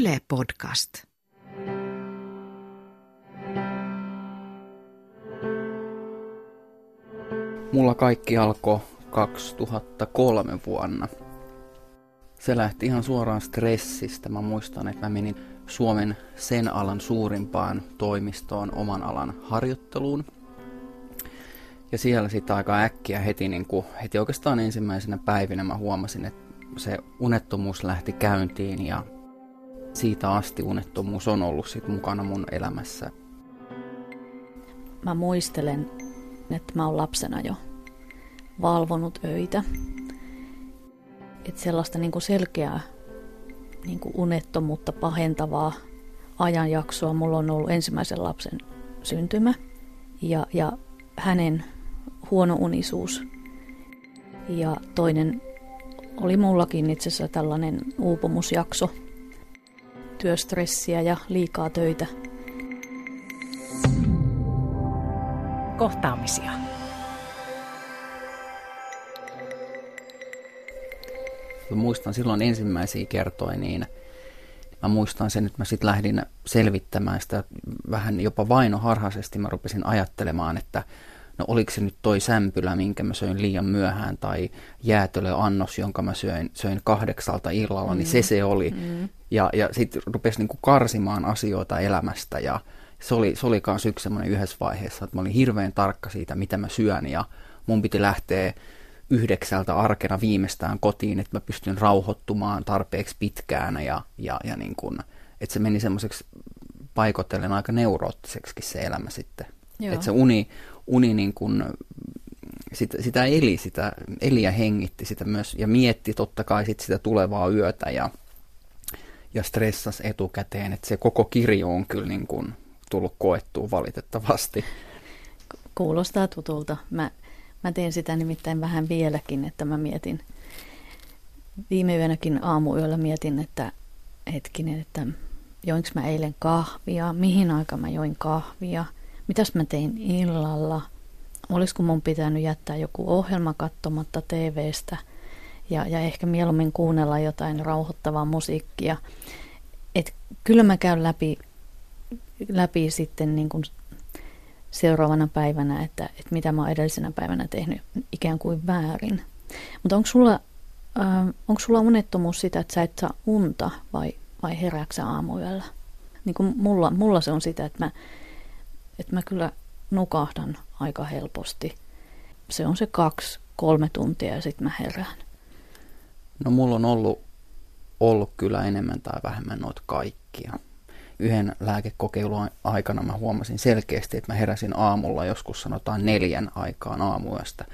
Yle Podcast. Mulla kaikki alkoi 2003 vuonna. Se lähti ihan suoraan stressistä. Mä muistan, että mä menin Suomen sen alan suurimpaan toimistoon oman alan harjoitteluun. Ja siellä sitten aika äkkiä heti, niin kuin, heti oikeastaan ensimmäisenä päivinä mä huomasin, että se unettomuus lähti käyntiin ja siitä asti unettomuus on ollut sit mukana mun elämässä. Mä muistelen, että mä oon lapsena jo valvonut öitä. Että sellaista niin kuin selkeää niin kuin unettomuutta pahentavaa ajanjaksoa mulla on ollut ensimmäisen lapsen syntymä ja, ja hänen huono unisuus. Ja toinen oli mullakin itse asiassa tällainen uupumusjakso, työstressiä ja liikaa töitä. Kohtaamisia. Mä muistan silloin ensimmäisiä kertoja, niin mä muistan sen, että mä sitten lähdin selvittämään sitä vähän jopa vainoharhaisesti. Mä rupesin ajattelemaan, että no oliko se nyt toi sämpylä, minkä mä söin liian myöhään, tai jäätölöannos, jonka mä söin, söin kahdeksalta illalla, mm. niin se se oli. Mm. Ja, ja sitten rupesi niinku karsimaan asioita elämästä, ja se oli, se oli kans yksi semmoinen yhdessä vaiheessa, että mä olin hirveän tarkka siitä, mitä mä syön, ja mun piti lähteä yhdeksältä arkena viimeistään kotiin, että mä pystyn rauhoittumaan tarpeeksi pitkään, ja, ja, ja niin kun, että se meni semmoiseksi paikotellen aika neuroottiseksi se elämä sitten. Että se uni, uni niin kuin, sitä, sitä eli, sitä eli ja hengitti sitä myös ja mietti totta kai sit sitä tulevaa yötä ja, ja stressas etukäteen, että se koko kirjo on kyllä niin kuin tullut koettua valitettavasti. Kuulostaa tutulta. Mä, mä teen sitä nimittäin vähän vieläkin, että mä mietin, viime yönäkin aamuyöllä mietin, että hetkinen, että joinko mä eilen kahvia, mihin aikaan mä join kahvia – mitäs mä tein illalla, olisiko mun pitänyt jättää joku ohjelma katsomatta TVstä ja, ja ehkä mieluummin kuunnella jotain rauhoittavaa musiikkia. Et kyllä mä käyn läpi, läpi sitten niin kuin seuraavana päivänä, että, että mitä mä oon edellisenä päivänä tehnyt ikään kuin väärin. Mutta onko sulla, äh, onko sulla unettomuus sitä, että sä et saa unta vai, vai herääksä aamuyöllä? Niin kuin mulla, mulla se on sitä, että mä että mä kyllä nukahdan aika helposti. Se on se kaksi, kolme tuntia ja sitten mä herään. No mulla on ollut, ollut kyllä enemmän tai vähemmän noita kaikkia. Yhden lääkekokeilun aikana mä huomasin selkeästi, että mä heräsin aamulla joskus sanotaan neljän aikaan aamuyöstä.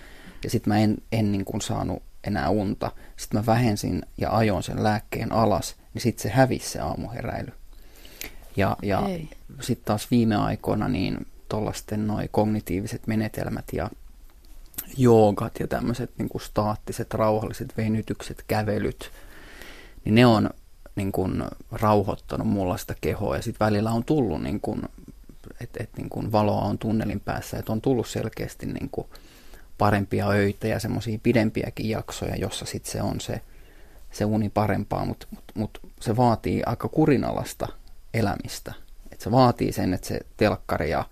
Ja sitten mä en, en niin kuin saanut enää unta. Sitten mä vähensin ja ajoin sen lääkkeen alas, niin sitten se hävisi se aamuheräily. Ja, ja sitten taas viime aikoina niin tuollaisten noin kognitiiviset menetelmät ja joogat ja tämmöiset niin kuin staattiset, rauhalliset venytykset, kävelyt, niin ne on niin kuin, rauhoittanut mulla sitä kehoa ja sitten välillä on tullut, niin kuin, että et, niin kuin valoa on tunnelin päässä, että on tullut selkeästi niin kuin, parempia öitä ja semmoisia pidempiäkin jaksoja, jossa sitten se on se, se uni parempaa, mutta mut, mut se vaatii aika kurinalasta elämistä. Et se vaatii sen, että se telkkari ja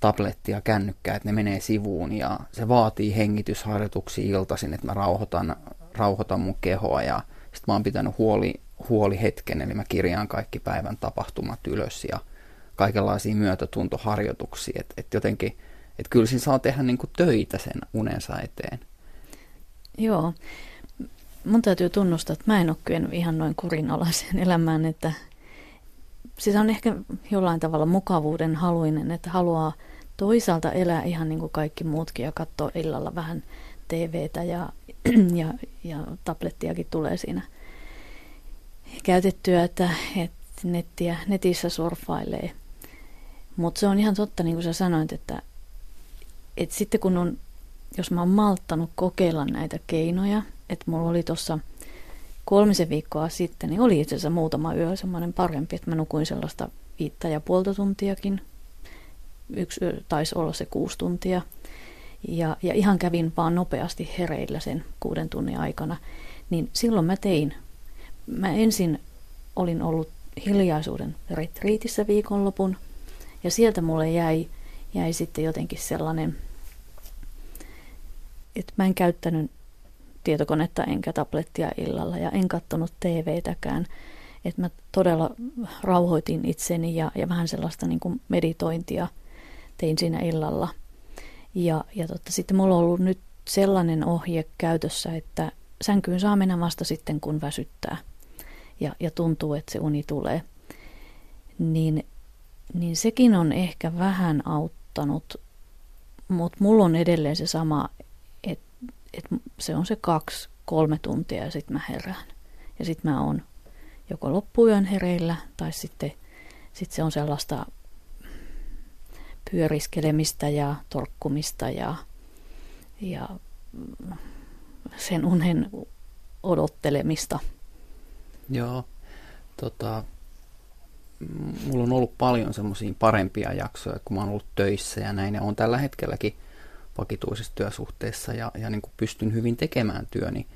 tabletti ja kännykkä, että ne menee sivuun ja se vaatii hengitysharjoituksia iltaisin, että mä rauhoitan, rauhoitan mun kehoa ja sitten mä oon pitänyt huoli, huoli hetken, eli mä kirjaan kaikki päivän tapahtumat ylös ja kaikenlaisia myötätuntoharjoituksia, että et jotenkin, että kyllä siinä saa tehdä niinku töitä sen unensa eteen. Joo, mun täytyy tunnustaa, että mä en ole kyennyt ihan noin kurinalaiseen elämään, että siis on ehkä jollain tavalla mukavuuden haluinen, että haluaa toisaalta elää ihan niin kuin kaikki muutkin ja katsoa illalla vähän TVtä ja, ja, ja tablettiakin tulee siinä käytettyä, että, että nettiä, netissä surffailee. Mutta se on ihan totta, niin kuin sä sanoit, että, että sitten kun on, jos mä oon malttanut kokeilla näitä keinoja, että mulla oli tuossa – kolmisen viikkoa sitten, niin oli itse asiassa muutama yö semmoinen parempi, että mä nukuin sellaista viittä ja puolta tuntiakin. Yksi yö taisi olla se kuusi tuntia. Ja, ja ihan kävin vaan nopeasti hereillä sen kuuden tunnin aikana. Niin silloin mä tein. Mä ensin olin ollut hiljaisuuden retriitissä viikonlopun. Ja sieltä mulle jäi, jäi sitten jotenkin sellainen, että mä en käyttänyt tietokonetta enkä tablettia illalla ja en katsonut TVtäkään. Että mä todella rauhoitin itseni ja, ja vähän sellaista niin kuin meditointia tein siinä illalla. Ja, ja totta, sitten mulla on ollut nyt sellainen ohje käytössä, että sänkyyn saa mennä vasta sitten, kun väsyttää ja, ja tuntuu, että se uni tulee. Niin, niin sekin on ehkä vähän auttanut, mutta mulla on edelleen se sama, et se on se kaksi, kolme tuntia ja sitten mä herään. Ja sitten mä oon joko loppuyön hereillä tai sitten sit se on sellaista pyöriskelemistä ja torkkumista ja, ja sen unen odottelemista. Joo, tota, mulla on ollut paljon semmoisia parempia jaksoja, kun mä oon ollut töissä ja näin, ja on tällä hetkelläkin vakituisessa työsuhteessa ja, ja niin kuin pystyn hyvin tekemään työni.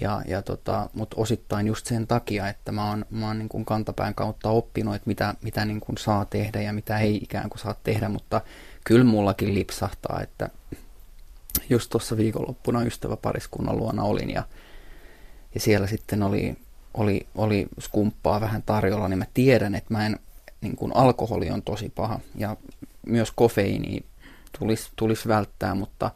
Ja, ja tota, Mutta osittain just sen takia, että mä oon, mä oon niin kuin kantapään kautta oppinut, että mitä, mitä niin kuin saa tehdä ja mitä ei ikään kuin saa tehdä, mutta kyllä mullakin lipsahtaa, että just tuossa viikonloppuna ystäväpariskunnan luona olin ja, ja siellä sitten oli, oli, oli skumppaa vähän tarjolla, niin mä tiedän, että mä en, niin kuin alkoholi on tosi paha ja myös kofeiini tulisi tulis välttää, mutta,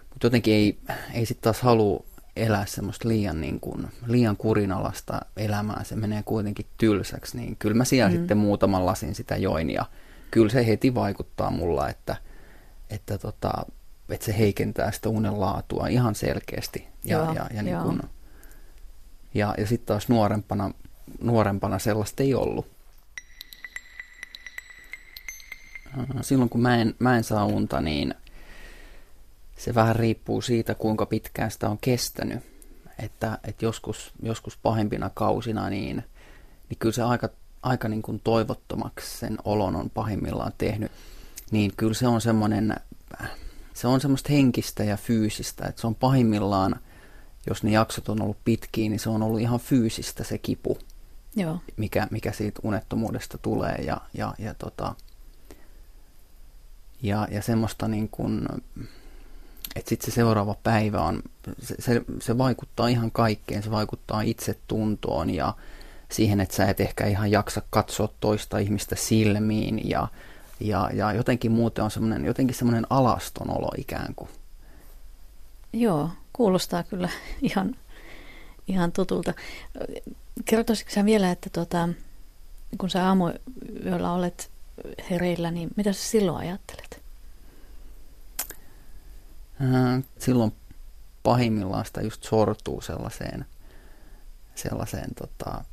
mutta jotenkin ei, ei sitten taas halua elää semmoista liian, niin kuin, liian kurinalasta elämää, se menee kuitenkin tylsäksi, niin kyllä mä siellä mm. sitten muutaman lasin sitä join ja kyllä se heti vaikuttaa mulla, että, että, tota, että se heikentää sitä unen laatua ihan selkeästi. Ja, joo, ja, ja, niin kuin, ja, ja sitten taas nuorempana, nuorempana sellaista ei ollut. Silloin kun mä en, mä en saa unta, niin se vähän riippuu siitä, kuinka pitkään sitä on kestänyt. Että, että joskus, joskus pahimpina kausina, niin, niin kyllä se aika, aika niin kuin toivottomaksi sen olon on pahimmillaan tehnyt. Niin kyllä se on semmoinen, se on semmoista henkistä ja fyysistä, että se on pahimmillaan, jos ne jaksot on ollut pitkiä, niin se on ollut ihan fyysistä se kipu, Joo. Mikä, mikä siitä unettomuudesta tulee ja, ja, ja, tota, ja, ja semmoista niin kuin, että sitten se seuraava päivä on, se, se, se vaikuttaa ihan kaikkeen, se vaikuttaa itsetuntoon ja siihen, että sä et ehkä ihan jaksa katsoa toista ihmistä silmiin ja, ja, ja jotenkin muuten on semmoinen, jotenkin semmoinen alaston olo ikään kuin. Joo, kuulostaa kyllä ihan, ihan tutulta. Kertoisitko sä vielä, että tuota, kun sä aamuyöllä olet hereillä, niin mitä sä silloin ajattelet? Äh, silloin pahimmillaan sitä just sortuu sellaiseen, sellaiseen tota,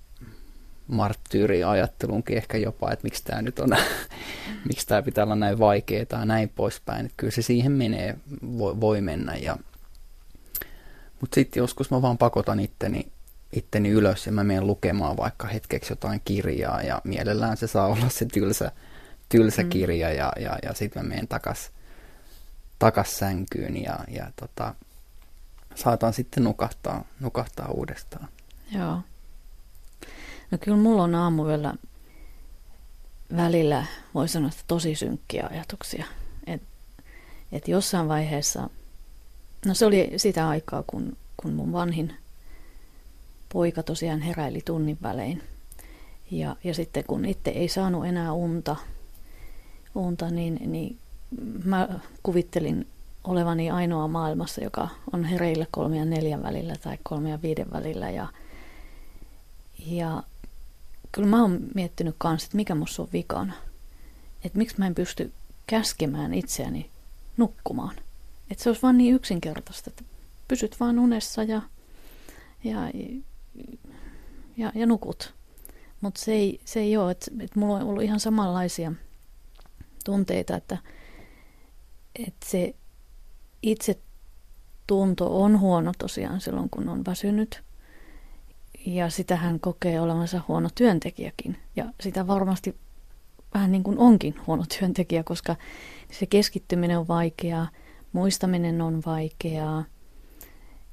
marttyyriajattelunkin ehkä jopa, että miksi tämä nyt on, miksi tämä pitää olla näin vaikeaa tai näin poispäin. Että kyllä se siihen menee, voi, voi mennä. Ja, mutta sitten joskus mä vaan pakotan itteni, itteni ylös ja mä menen lukemaan vaikka hetkeksi jotain kirjaa ja mielellään se saa olla se tylsä, tylsä mm. kirja ja, ja, ja sitten mä menen takaisin takas sänkyyn ja, ja tota, saatan sitten nukahtaa, nukahtaa uudestaan. Joo. No kyllä mulla on aamuyöllä välillä, voi sanoa, että tosi synkkiä ajatuksia. Että et jossain vaiheessa, no se oli sitä aikaa, kun, kun mun vanhin poika tosiaan heräili tunnin välein. Ja, ja sitten kun itse ei saanut enää unta, unta niin, niin mä kuvittelin olevani ainoa maailmassa, joka on hereillä kolmia ja neljän välillä tai kolmia ja viiden välillä. Ja, ja kyllä mä oon miettinyt kanssa, että mikä musta on vikana. Että miksi mä en pysty käskemään itseäni nukkumaan. Että se olisi vaan niin yksinkertaista, että pysyt vaan unessa ja, ja, ja, ja nukut. Mutta se ei, se ei ole, että, että mulla on ollut ihan samanlaisia tunteita, että – että se itse tunto on huono tosiaan silloin, kun on väsynyt. Ja sitä hän kokee olevansa huono työntekijäkin. Ja sitä varmasti vähän niin kuin onkin huono työntekijä, koska se keskittyminen on vaikeaa, muistaminen on vaikeaa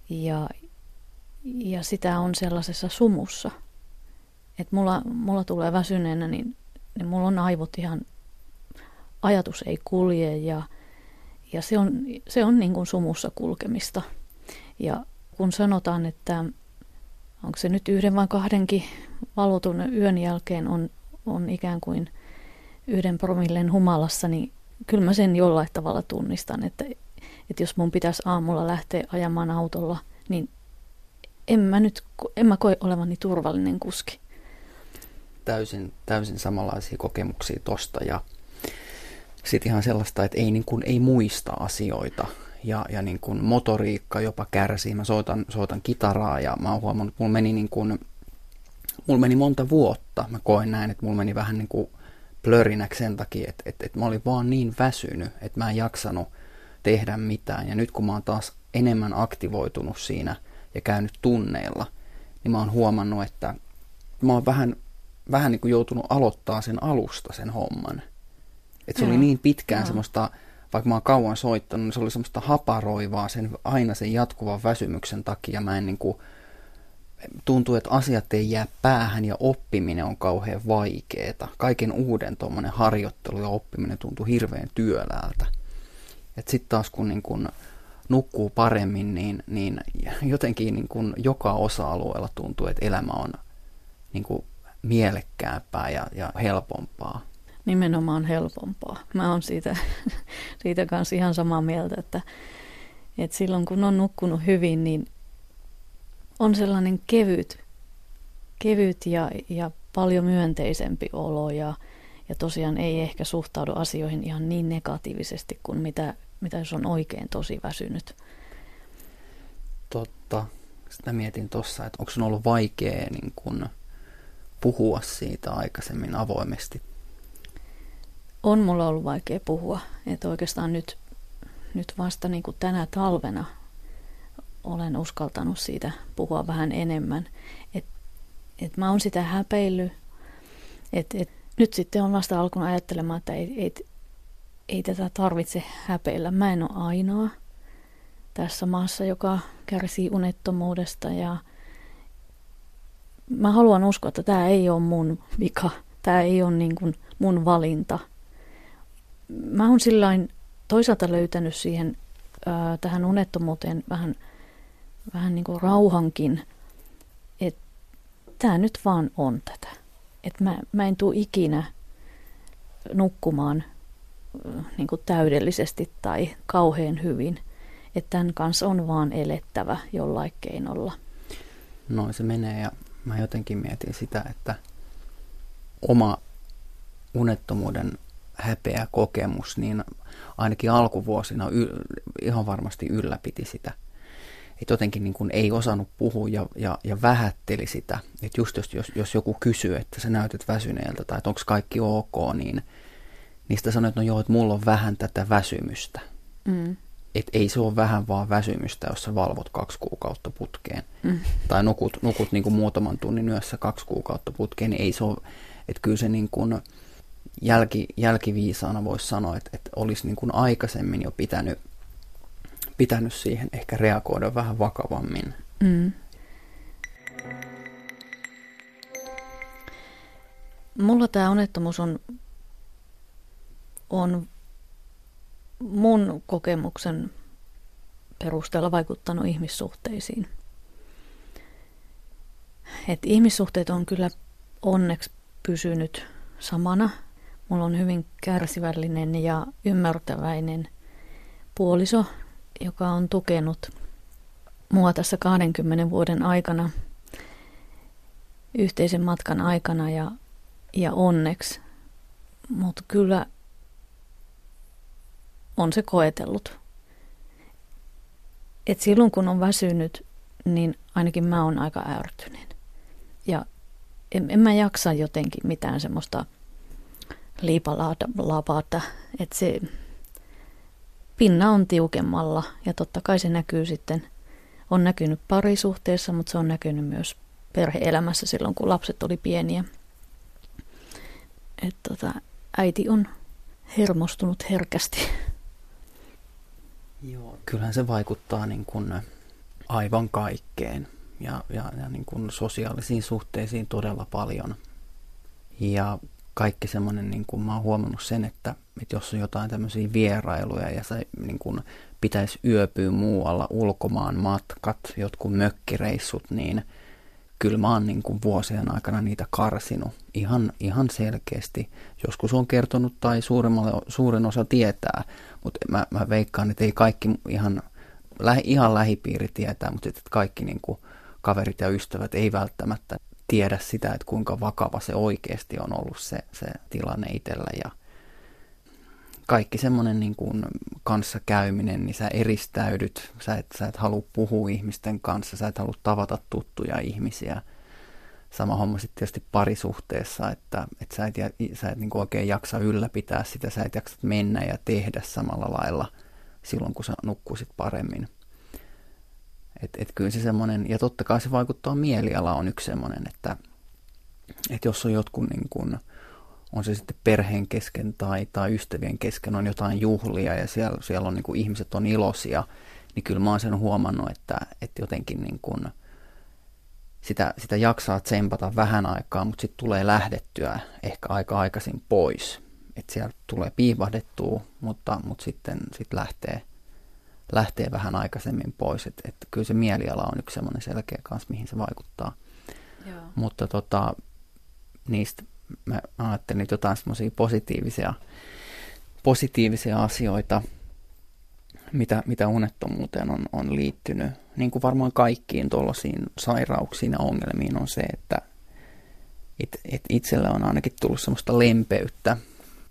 ja, ja sitä on sellaisessa sumussa. että mulla, mulla tulee väsyneenä, niin, niin mulla on aivot ihan, ajatus ei kulje ja, ja se on, se on niin kuin sumussa kulkemista. Ja kun sanotaan, että onko se nyt yhden vai kahdenkin valvotun yön jälkeen on, on ikään kuin yhden promillen humalassa, niin kyllä mä sen jollain tavalla tunnistan, että, että jos mun pitäisi aamulla lähteä ajamaan autolla, niin en mä nyt, en mä koe olevani turvallinen kuski. Täysin, täysin samanlaisia kokemuksia tosta ja sitten ihan sellaista, että ei, niin kuin, ei muista asioita ja, ja niin kuin motoriikka jopa kärsii. Mä soitan, soitan kitaraa ja mä oon huomannut, että mulla meni, niin kuin, mulla meni monta vuotta. Mä koen näin, että mulla meni vähän niin kuin plörinäksi sen takia, että, että, että mä olin vaan niin väsynyt, että mä en jaksanut tehdä mitään. Ja nyt kun mä oon taas enemmän aktivoitunut siinä ja käynyt tunneilla, niin mä oon huomannut, että mä oon vähän, vähän niin kuin joutunut aloittaa sen alusta sen homman. Että se Joo. oli niin pitkään Joo. semmoista vaikka mä oon kauan soittanut, niin se oli semmoista haparoivaa sen, aina sen jatkuvan väsymyksen takia. Mä en niin kuin, tuntuu, että asiat ei jää päähän ja oppiminen on kauhean vaikeeta. Kaiken uuden tuommoinen harjoittelu ja oppiminen tuntuu hirveän työläältä. Sitten taas kun niin kun nukkuu paremmin, niin, niin jotenkin niin kun joka osa-alueella tuntuu, että elämä on niin kuin mielekkäämpää ja, ja helpompaa nimenomaan helpompaa. Mä oon siitä, siitä kanssa ihan samaa mieltä, että, että silloin kun on nukkunut hyvin, niin on sellainen kevyt, kevyt ja, ja paljon myönteisempi olo ja, ja tosiaan ei ehkä suhtaudu asioihin ihan niin negatiivisesti kuin mitä, mitä jos on oikein tosi väsynyt. Totta. Sitä mietin tuossa, että onko sun ollut vaikea niin kun puhua siitä aikaisemmin avoimesti on mulla ollut vaikea puhua. Että oikeastaan nyt, nyt vasta niin kuin tänä talvena olen uskaltanut siitä puhua vähän enemmän. Että et mä oon sitä häpeillyt. Että et, nyt sitten on vasta alkunut ajattelemaan, että ei, ei, ei tätä tarvitse häpeillä. Mä en ole ainoa tässä maassa, joka kärsii unettomuudesta ja mä haluan uskoa, että tämä ei ole mun vika. Tämä ei ole niin kuin mun valinta – mä oon sillain toisaalta löytänyt siihen tähän unettomuuteen vähän, vähän niin kuin rauhankin, että tämä nyt vaan on tätä. Että mä, mä en tule ikinä nukkumaan niin kuin täydellisesti tai kauhean hyvin. Että tämän kanssa on vaan elettävä jollain keinolla. No se menee ja mä jotenkin mietin sitä, että oma unettomuuden häpeä kokemus, niin ainakin alkuvuosina y- ihan varmasti ylläpiti sitä. Että jotenkin niin kuin ei osannut puhua ja, ja, ja vähätteli sitä. Että just jos, jos, jos joku kysyy, että sä näytät väsyneeltä tai että onko kaikki ok, niin niistä sanoo, että no joo, että mulla on vähän tätä väsymystä. Mm. Että ei se ole vähän vaan väsymystä, jos sä valvot kaksi kuukautta putkeen. Mm. Tai nukut, nukut niin kuin muutaman tunnin yössä kaksi kuukautta putkeen, niin ei se ole, että kyllä se niin kuin, jälki, jälkiviisaana voisi sanoa, että, että olisi niin kuin aikaisemmin jo pitänyt, pitänyt siihen ehkä reagoida vähän vakavammin. Mm. Mulla tämä onnettomuus on, on mun kokemuksen perusteella vaikuttanut ihmissuhteisiin. Et ihmissuhteet on kyllä onneksi pysynyt samana Mulla on hyvin kärsivällinen ja ymmärtäväinen puoliso, joka on tukenut mua tässä 20 vuoden aikana, yhteisen matkan aikana ja, ja onneksi. Mutta kyllä on se koetellut. Et silloin kun on väsynyt, niin ainakin mä oon aika ärtyneen. Ja en, en mä jaksa jotenkin mitään semmoista liipalapata, että se pinna on tiukemmalla ja totta kai se näkyy sitten, on näkynyt parisuhteessa, mutta se on näkynyt myös perheelämässä silloin, kun lapset oli pieniä. Et tota, äiti on hermostunut herkästi. Joo, kyllähän se vaikuttaa niin kuin aivan kaikkeen. ja, ja, ja niin kuin sosiaalisiin suhteisiin todella paljon. Ja kaikki semmoinen, niin kuin mä oon huomannut sen, että, että jos on jotain tämmöisiä vierailuja ja se niin kuin pitäisi yöpyä muualla, ulkomaan matkat, jotkut mökkireissut, niin kyllä mä oon niin kuin vuosien aikana niitä karsinut ihan, ihan selkeästi. Joskus on kertonut tai suurin osa tietää, mutta mä, mä veikkaan, että ei kaikki ihan, lähi, ihan lähipiiri tietää, mutta että kaikki niin kuin kaverit ja ystävät ei välttämättä tiedä sitä, että kuinka vakava se oikeasti on ollut se, se tilanne itsellä ja kaikki semmoinen niin kuin kanssakäyminen, niin sä eristäydyt, sä et, sä et halua puhua ihmisten kanssa, sä et halua tavata tuttuja ihmisiä. Sama homma sitten tietysti parisuhteessa, että, että sä et, sä et niin kuin oikein jaksa ylläpitää sitä, sä et jaksa mennä ja tehdä samalla lailla silloin, kun sä nukkuisit paremmin. Et, et kyllä se semmoinen, ja totta kai se vaikuttaa mieliala on yksi semmoinen, että, että jos on jotkut niin kuin, on se sitten perheen kesken tai, tai ystävien kesken on jotain juhlia ja siellä, siellä on niin kuin ihmiset on iloisia, niin kyllä mä oon sen huomannut, että, että jotenkin niin kuin sitä, sitä jaksaa tsempata vähän aikaa, mutta sitten tulee lähdettyä ehkä aika aikaisin pois. Että siellä tulee piivahdettua, mutta, mutta sitten sit lähtee, lähtee vähän aikaisemmin pois. Että et kyllä se mieliala on yksi semmoinen selkeä kanssa, mihin se vaikuttaa. Joo. Mutta tota, niistä mä ajattelin että jotain semmoisia positiivisia, positiivisia asioita, mitä, mitä unettomuuteen on, on liittynyt. Niin kuin varmaan kaikkiin tuollaisiin sairauksiin ja ongelmiin on se, että et, et itsellä on ainakin tullut semmoista lempeyttä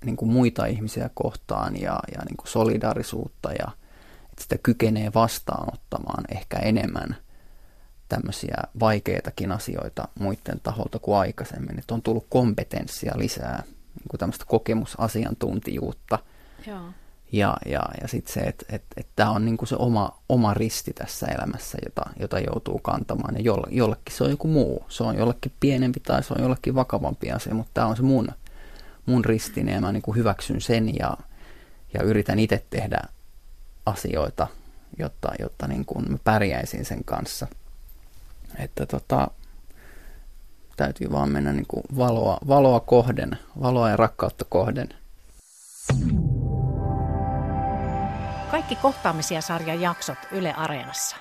niin kuin muita ihmisiä kohtaan ja, ja niin kuin solidarisuutta ja sitä kykenee vastaanottamaan ehkä enemmän – tämmöisiä vaikeitakin asioita muiden taholta kuin aikaisemmin. Että on tullut kompetenssia lisää, niin kuin tämmöistä kokemusasiantuntijuutta. Joo. Ja, ja, ja sitten se, että et, et tämä on niinku se oma, oma risti tässä elämässä, jota, jota joutuu kantamaan. Ja jolle, jollekin se on joku muu. Se on jollekin pienempi tai se on jollekin vakavampi asia, mutta tämä on se mun, mun ristini ja mä niinku hyväksyn sen ja, ja yritän itse tehdä asioita, jotta, jotta niinku mä pärjäisin sen kanssa – että tota, täytyy vaan mennä niin kuin valoa, valoa kohden, valoa ja rakkautta kohden. Kaikki kohtaamisia sarjan jaksot Yle Areenassa.